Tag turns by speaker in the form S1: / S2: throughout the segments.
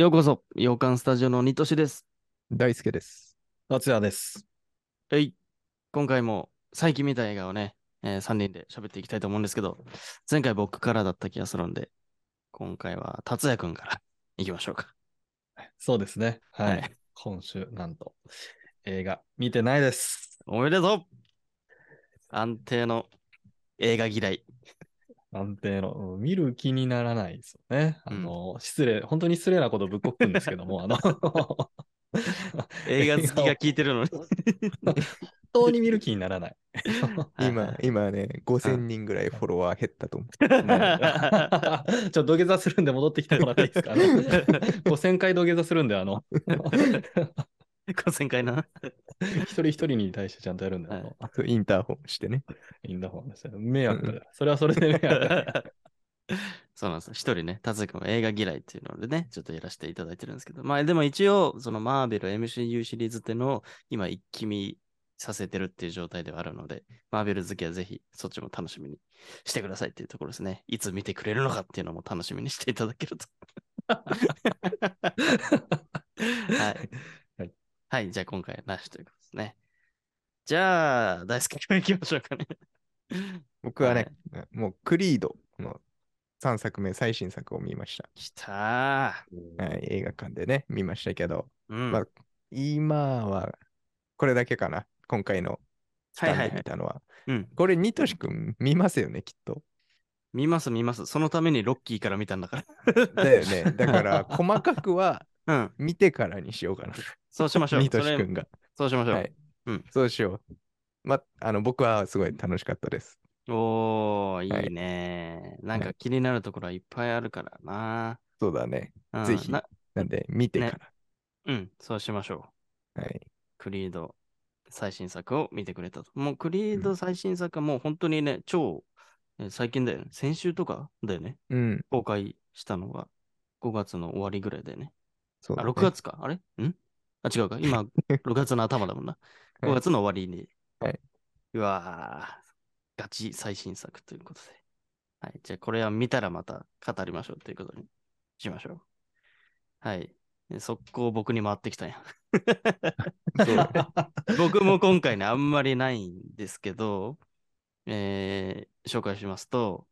S1: ようこそ、洋館スタジオのニトシです。
S2: 大輔です。
S3: 達也です。
S1: はい。今回も最近見た映画をね、え3人で喋っていきたいと思うんですけど、前回僕からだった気がするんで、今回は達也くんから行きましょうか。
S3: そうですね。はい。
S1: はい
S3: 今週、なんと、映画見てないです。
S1: おめでとう安定の映画嫌い。
S3: 安定の、うん見る気にならないですよね。あの、失礼、本当に失礼なことをぶっこくんですけども、あの、
S1: 映画好きが聞いてるのに。
S3: 本当に見る気にならない。
S2: 今、今ね、5000人ぐらいフォロワー減ったと思う。
S3: ちょっと土下座するんで戻ってきてもらっていいですか？あの ?5000 回土下座するんで、あの、
S1: 5000回な。
S3: 一人一人に対してちゃんとやるんで、あの、
S2: そうインターホンしてね。
S3: インダフォンですよ迷惑だから。それはそれで迷惑だから。
S1: そうなんですよ。一人ね、達也くんは映画嫌いっていうのでね、ちょっとやらせていただいてるんですけど、まあでも一応、そのマーベル MCU シリーズっていうのを今一気見させてるっていう状態ではあるので、マーベル好きはぜひそっちも楽しみにしてくださいっていうところですね。いつ見てくれるのかっていうのも楽しみにしていただけると。はい。
S3: はい。
S1: はい、じゃあ今回はなしということですね。じゃあ、大好き君行きましょうかね。
S2: 僕はね、もうクリードの3作目、最新作を見まし
S1: 来たー。
S2: た。はい、映画館でね、見ましたけど、
S1: うん。
S2: まあ今はこれだけかな。今回の期間で
S1: はいはいはい。
S2: 見たのは。
S1: うん。
S2: これ、ニトシ君見ますよね、きっと。
S1: 見ます見ます。そのためにロッキーから見たんだから。
S2: だよね。だから、細かくは
S1: うん。
S2: 見てからにしようかな。
S1: そうしましょう。
S2: ニトシ君が。
S1: そうしましょう。
S2: はい。
S1: うん
S2: そうしよう。ま、あの、僕はすごい楽しかったです。
S1: おー、
S2: はい
S1: いいね。なん
S2: は
S1: か気になるところはいっぱいあるからな。
S2: そうだね。
S1: うん
S2: ぜひ
S1: な
S2: なんで、見てから。
S1: うん、そうしましょう。
S2: はい。
S1: クリード最新作を見てくれたと。もうクリード
S2: うん
S1: 最新作はもう本当にね、超えー最近だよね。先週とかだよね。
S2: うん。
S1: 公開したのが5月の終わりぐらいだよね。あ、
S2: そうだね
S1: 6月か。あれ？ん？あ、違うか。今、6月の頭だもんな。
S2: はい
S1: 5月の終わりに。
S2: はい。
S1: うわー、ガチ最新作ということで。はい。じゃあ、これは見たらまた語りましょうということにしましょう。はい。で速攻僕に回ってきたんや。
S2: そうだね
S1: 僕も今回ね、あんまりないんですけど、えー紹介しますと、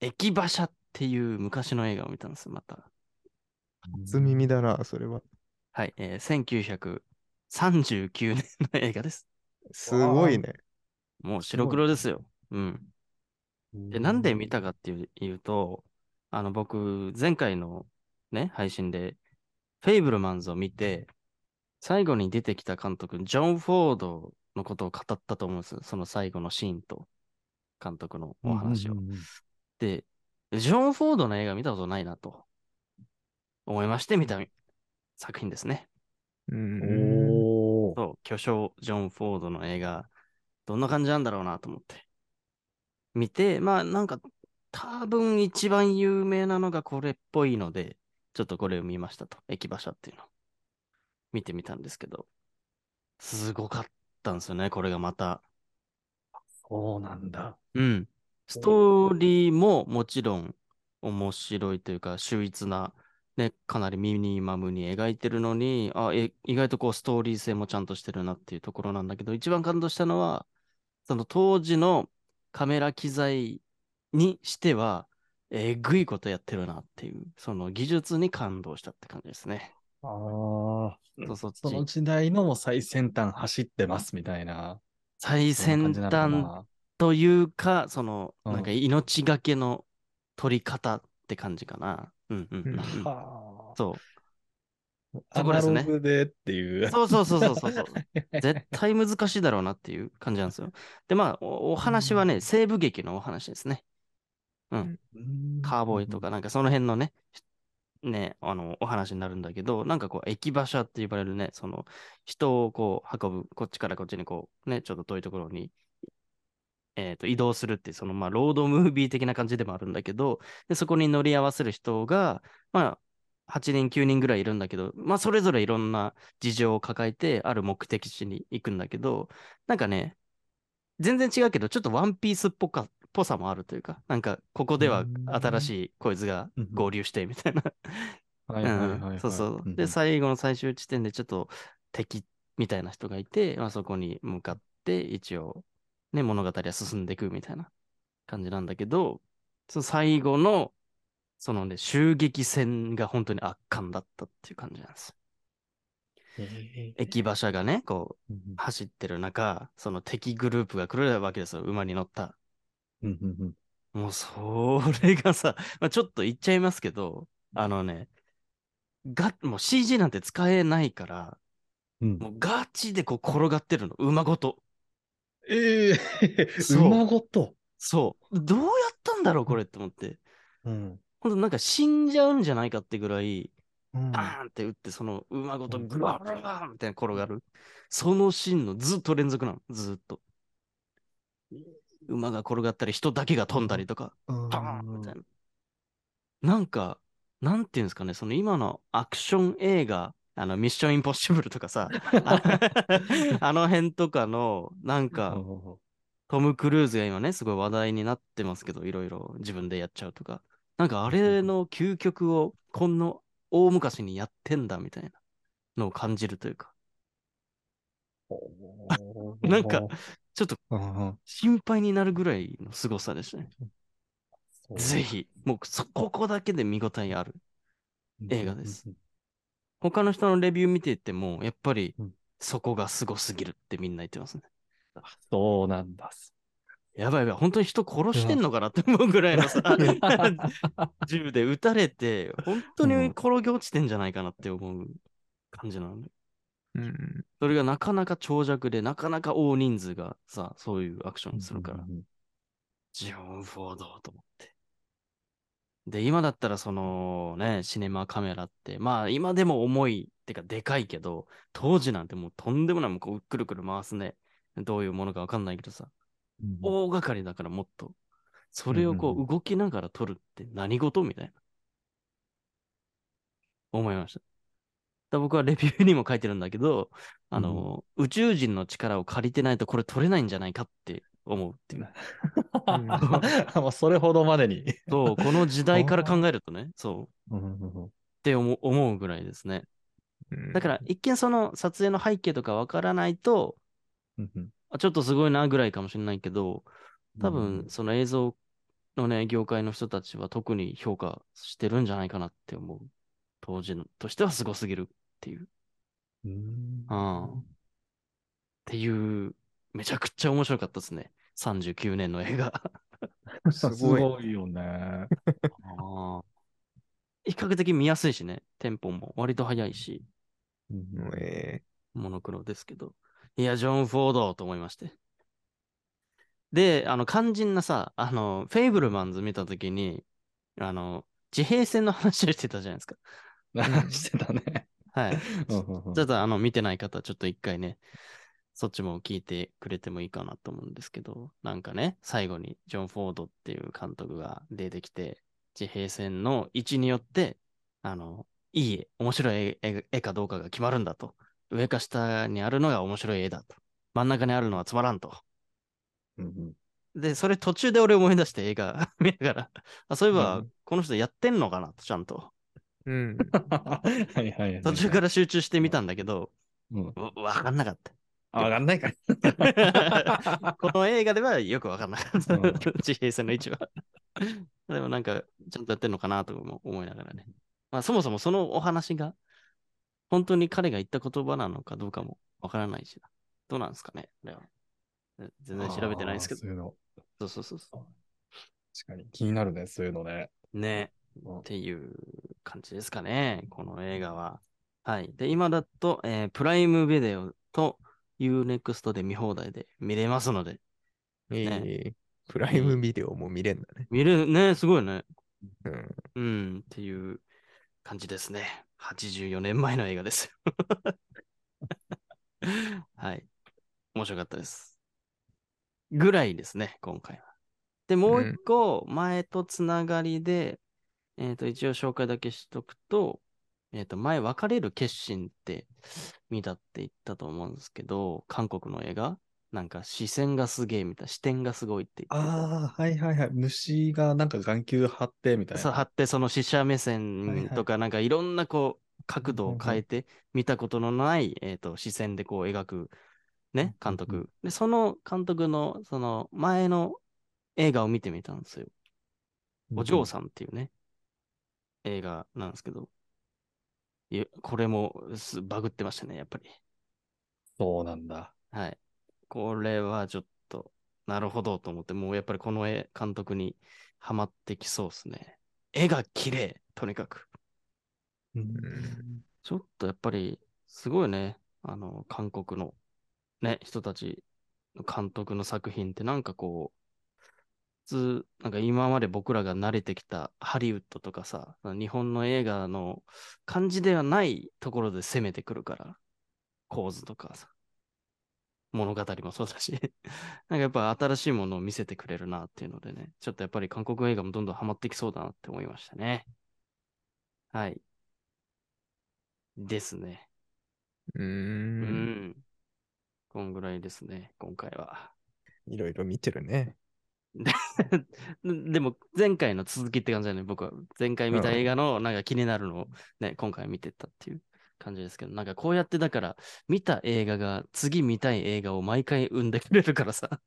S1: 駅馬車っていう昔の映画を見たんですよ、また。
S2: 初耳だな、それは。
S1: はい、えー1939年の映画です。
S2: すごいね。
S1: もう白黒ですよ。うん。で、なんで見たかっていう言うと、あの、僕、前回のね、配信で、フェイブルマンズを見て、最後に出てきた監督、ジョン・フォードのことを語ったと思うんですよ。その最後のシーンと、監督のお話を。で、ジョン・フォードの映画見たことないなと、思いまして見た作品ですね。
S2: うん。
S1: そう、巨匠、ジョン・フォードの映画、どんな感じなんだろうなと思って。見て、まあなんか、多分一番有名なのがこれっぽいので、ちょっとこれを見ましたと。駅馬車っていうのを見てみたんですけど、すごかったんですよね、これがまた。
S3: そうなんだ。
S1: うん。ストーリーももちろん面白いというか、秀逸な、ね、かなりミニマムに描いてるのに、あ、え、意外とこうストーリー性もちゃんとしてるなっていうところなんだけど、一番感動したのは、その当時のカメラ機材にしては、えぐいことやってるなっていう、その技術に感動したって感じですね。
S3: ああ。
S1: そうそ
S3: その時代のもう最先端走ってますみたいな。
S1: 最先端
S3: な
S1: というか、その、
S3: うん
S1: なんか命がけの取り方って感じかな。うんうんうん
S3: あ。
S1: そう。
S3: アナ
S1: そこですね
S3: ログでっていう。
S1: そうそうそうそうそう。絶対難しいだろうなっていう感じなんですよ。で、まあ、おお話はね、西部劇のお話ですね。
S3: うん
S1: カーボーイとか、なんかその辺のね、ね、あの、お話になるんだけど、なんかこう、駅馬車って呼ばれるね、その、人をこう、運ぶ、こっちからこっちにこう、ね、ちょっと遠いところに、えっと、移動するっていう、その、まあ、ロードムービー的な感じでもあるんだけど、で、そこに乗り合わせる人が、まあ、8人、9人ぐらいいるんだけど、まあ、それぞれいろんな事情を抱えて、ある目的地に行くんだけど、なんかね、全然違うけど、ちょっとワンピースっぽか、ぽさもあるというか、なんか、ここでは
S3: うん。
S1: 新しいこいつが合流してみたいな。
S3: はいはいはい、はい。
S1: うん。そうそう。で、最後の最終地点でちょっと敵みたいな人がいて、まあ、そこに向かって一応、ね、物語は進んでいくみたいな感じなんだけど、その最後の、そのね、襲撃戦が本当に圧巻だったっていう感じなんです。
S3: えー。
S1: 駅馬車がね、こう、
S3: うん
S1: 走ってる中、その敵グループが来るわけですよ、馬に乗った。もうそれがさ、まあ、ちょっと言っちゃいますけど、あのね、が、もう CG なんて使えないから、
S3: うん。
S1: もうガチでこう転がってるの、馬ごと。
S3: ええ
S1: そう
S3: 馬ごと。
S1: そう。どうやったんだろう、これって思って。
S3: うん。
S1: ほんとなんか死んじゃうんじゃないかってぐらい、
S3: うん
S1: バーンって打って、その馬ごと
S3: うん
S1: グワーグワーみたいな転がる。そのシーンのずっと連続なの、ずっと。馬が転がったり、人だけが飛んだりとか。パーンみたいな。なんか、なんていうんですかね、その今のアクション映画、あの、ミッションインポッシブルとかさ、ああの辺とかの、なんか、トム・クルーズが今ね、すごい話題になってますけど、いろいろ自分でやっちゃうとか。なんかあれの究極を、こんな大昔にやってんだみたいなのを感じるというか、なんかちょっと心配になるぐらいの凄さでしたね。ぜひ、もうそここだけで見応えある。映画です。他の人のレビュー見ていても、やっぱり
S3: うん
S1: そこがすごすぎるってみんな言ってますね。
S3: そうなんだ。
S1: やばいやばい、本当に人殺してんのかなって思うぐらいのさ、銃で撃たれて、本当に転げ落ちてんじゃないかなって思う感じなのね。
S2: うん。
S1: それがなかなか長尺で、なかなか大人数がさ、そういうアクションするから、ジョン・フォードと思って。で、今だったらそのね、シネマカメラって、まあ今でも重いってかでかいけど、当時なんてもうとんでもない、もうこうくるくる回すね。どういうものかわかんないけどさ、大掛かりだからもっと。それをこ
S3: うんうん
S1: う動きながら撮るって何事？みたいな。思いました。だ僕はレビューにも書いてるんだけど、あの、宇宙人の力を借りてないとこれ撮れないんじゃないかって思うっていう。
S3: それほどまでに。
S1: そう、この時代から考えるとね、そう、って思うぐらいですね。
S2: うん。
S1: だから、一見その撮影の背景とかわからないと、ちょっとすごいなぐらいかもしれないけど、多
S3: う
S1: 分
S3: ん。
S1: その映像のね、業界の人たちは特に評価してるんじゃないかなって思う。当時のとしてはすごすぎるっていう。
S3: うん。
S1: っていう、めちゃくちゃ面白かったですね。39年の映画。
S2: す
S3: す
S2: ごい。
S3: よね。
S1: ああ比較的見やすいしね、テンポも割と速いし、
S2: え
S1: モノクロですけど。いや、ジョン・フォードと思いまして。で、あの、肝心なさ、あの、フェイブルマンズ見たときに、あの、地平線の話をしてたじゃないですか。
S3: してたね。
S1: はい。ちょっとあの、見てない方、ちょっと一回ね、そっちも聞いてくれてもいいかなと思うんですけど、なんかね、最後にジョン・フォードっていう監督が出てきて、地平線の位置によって、あの、いい絵、面白い絵絵絵かどうかが決まるんだと。上か下にあるのが面白い絵だと。真ん中にあるのはつまらんと。
S3: うん
S1: で、それ途中で俺思い出して映画 見ながら、あそういえば
S3: うん、
S1: この人やってんのかなと、ちゃんと。
S2: ーうん。
S3: はいはいはい。
S1: 途中から集中してみたんだけど、
S3: うん。
S1: わわかんなかった。
S3: あわかんないか。
S1: この映画ではよくわかんなかった。
S3: うん
S1: 地平線の位置は。でもなんか、ちゃんとやってんのかなとも思いながらね。まあ、そもそもそのお話が、本当に彼が言った言葉なのかどうかもわからないしな。どうなんですかねこれは全然調べてないですけど。
S3: そういうの。
S1: そうそうそうそ
S3: 確かに気になるね、そういうのね。
S1: う。ね。
S3: うん
S1: っていう感じですかね。この映画は。はい。で、今だと、えープライムビデオと UNEXT で見放題で見れますので、
S2: えープライムビデオも見れんだね。
S1: 見れるね、すごいね。
S2: うん。
S1: うん、っていう感じですね。84年前の映画です。はい。面白かったです。ぐらいですね、今回は。で、もう一個、前とつながりで、えっ、と、一応紹介だけしとくと、えっ、と、前、別れる決心って見たって言ったと思うんですけど、韓国の映画？なんか視線がすげえみたいな、視点がすごいって言ってて。
S3: ああ、はいはいはい。虫がなんか眼球張ってみたいな。
S1: そう、貼って、その視者目
S3: はい
S1: 線
S3: はい
S1: とか、なんかいろんなこう、角度を変えて、見たことのない、えっと、視線でこう描く、ね、監
S3: うんうん
S1: 督。で、その監督の、その前の映画を見てみたんですよ。お嬢さんっていうね、映画なんですけど、いやこれもすバグってましたね、やっぱり。
S3: そうなんだ。
S1: はい。これはちょっと、なるほどと思って、もうやっぱりこの絵監督にハマってきそうですね。絵が綺麗、とにかく。
S2: うん
S1: ちょっとやっぱり、すごいね、あの、韓国のね、人たちの監督の作品ってなんかこう、普通、なんか今まで僕らが慣れてきたハリウッドとかさ、日本の映画の感じではないところで攻めてくるから、構図とかさ、物語もそうだし、なんかやっぱ新しいものを見せてくれるなっていうのでね、ちょっとやっぱり韓国映画もどんどんハマってきそうだなって思いましたね。はい。ですね。
S2: うー。
S1: うんん。こんぐらいですね、今回は。
S2: いろいろ見てるね。
S1: で でも、前回の続きって感じだね、僕は。前回見た映画のなんか気になるのをね、今回見てたっていう感じですけど、なんかこうやってだから、見た映画が次見たい映画を毎回生んでくれるからさ、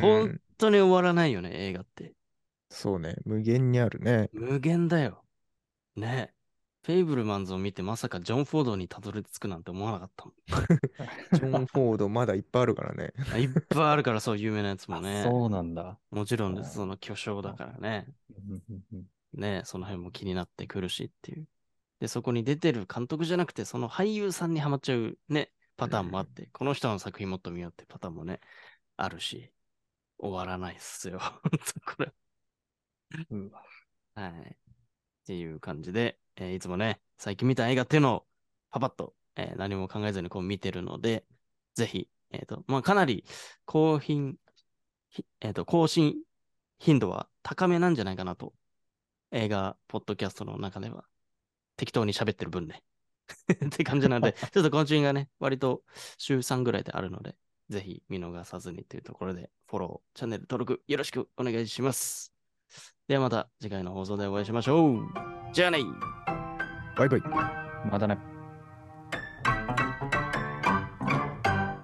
S1: 本当に終わらないよね、映画って。
S2: そうね。無限にあるね。
S1: 無限だよ。ね。フェイブルマンズを見てまさかジョン・フォードにたどり着くなんて思わなかったもん。
S2: ジョン・フォードまだいっぱいあるからね。
S1: あいっぱいあるからそう有名なやつもね。
S3: そうなんだ。
S1: もちろんです。その巨匠だからね。ね、その辺も気になってくるしっていう。で、そこに出てる監督じゃなくて、その俳優さんにハマっちゃうね、パターンもあって、この人の作品もっと見ようってパターンもね、あるし、終わらないっすよ。これ。
S3: うわ
S1: はい。っていう感じで、えーいつもね、最近見た映画っていうのをパパッと、えー何も考えずにこう見てるので、ぜひ、えっ、と、まあ、かなり更新、ひえっ、と、更新頻度は高めなんじゃないかなと。映画、ポッドキャストの中では、適当に喋ってる分ね。って感じなんで、ちょっと今週がね、割と週3ぐらいであるので、ぜひ見逃さずにというところで、フォロー、チャンネル登録よろしくお願いします。ではまた次回の放送でお会いしましょう。じゃあね
S2: バイバイ。
S3: まだね。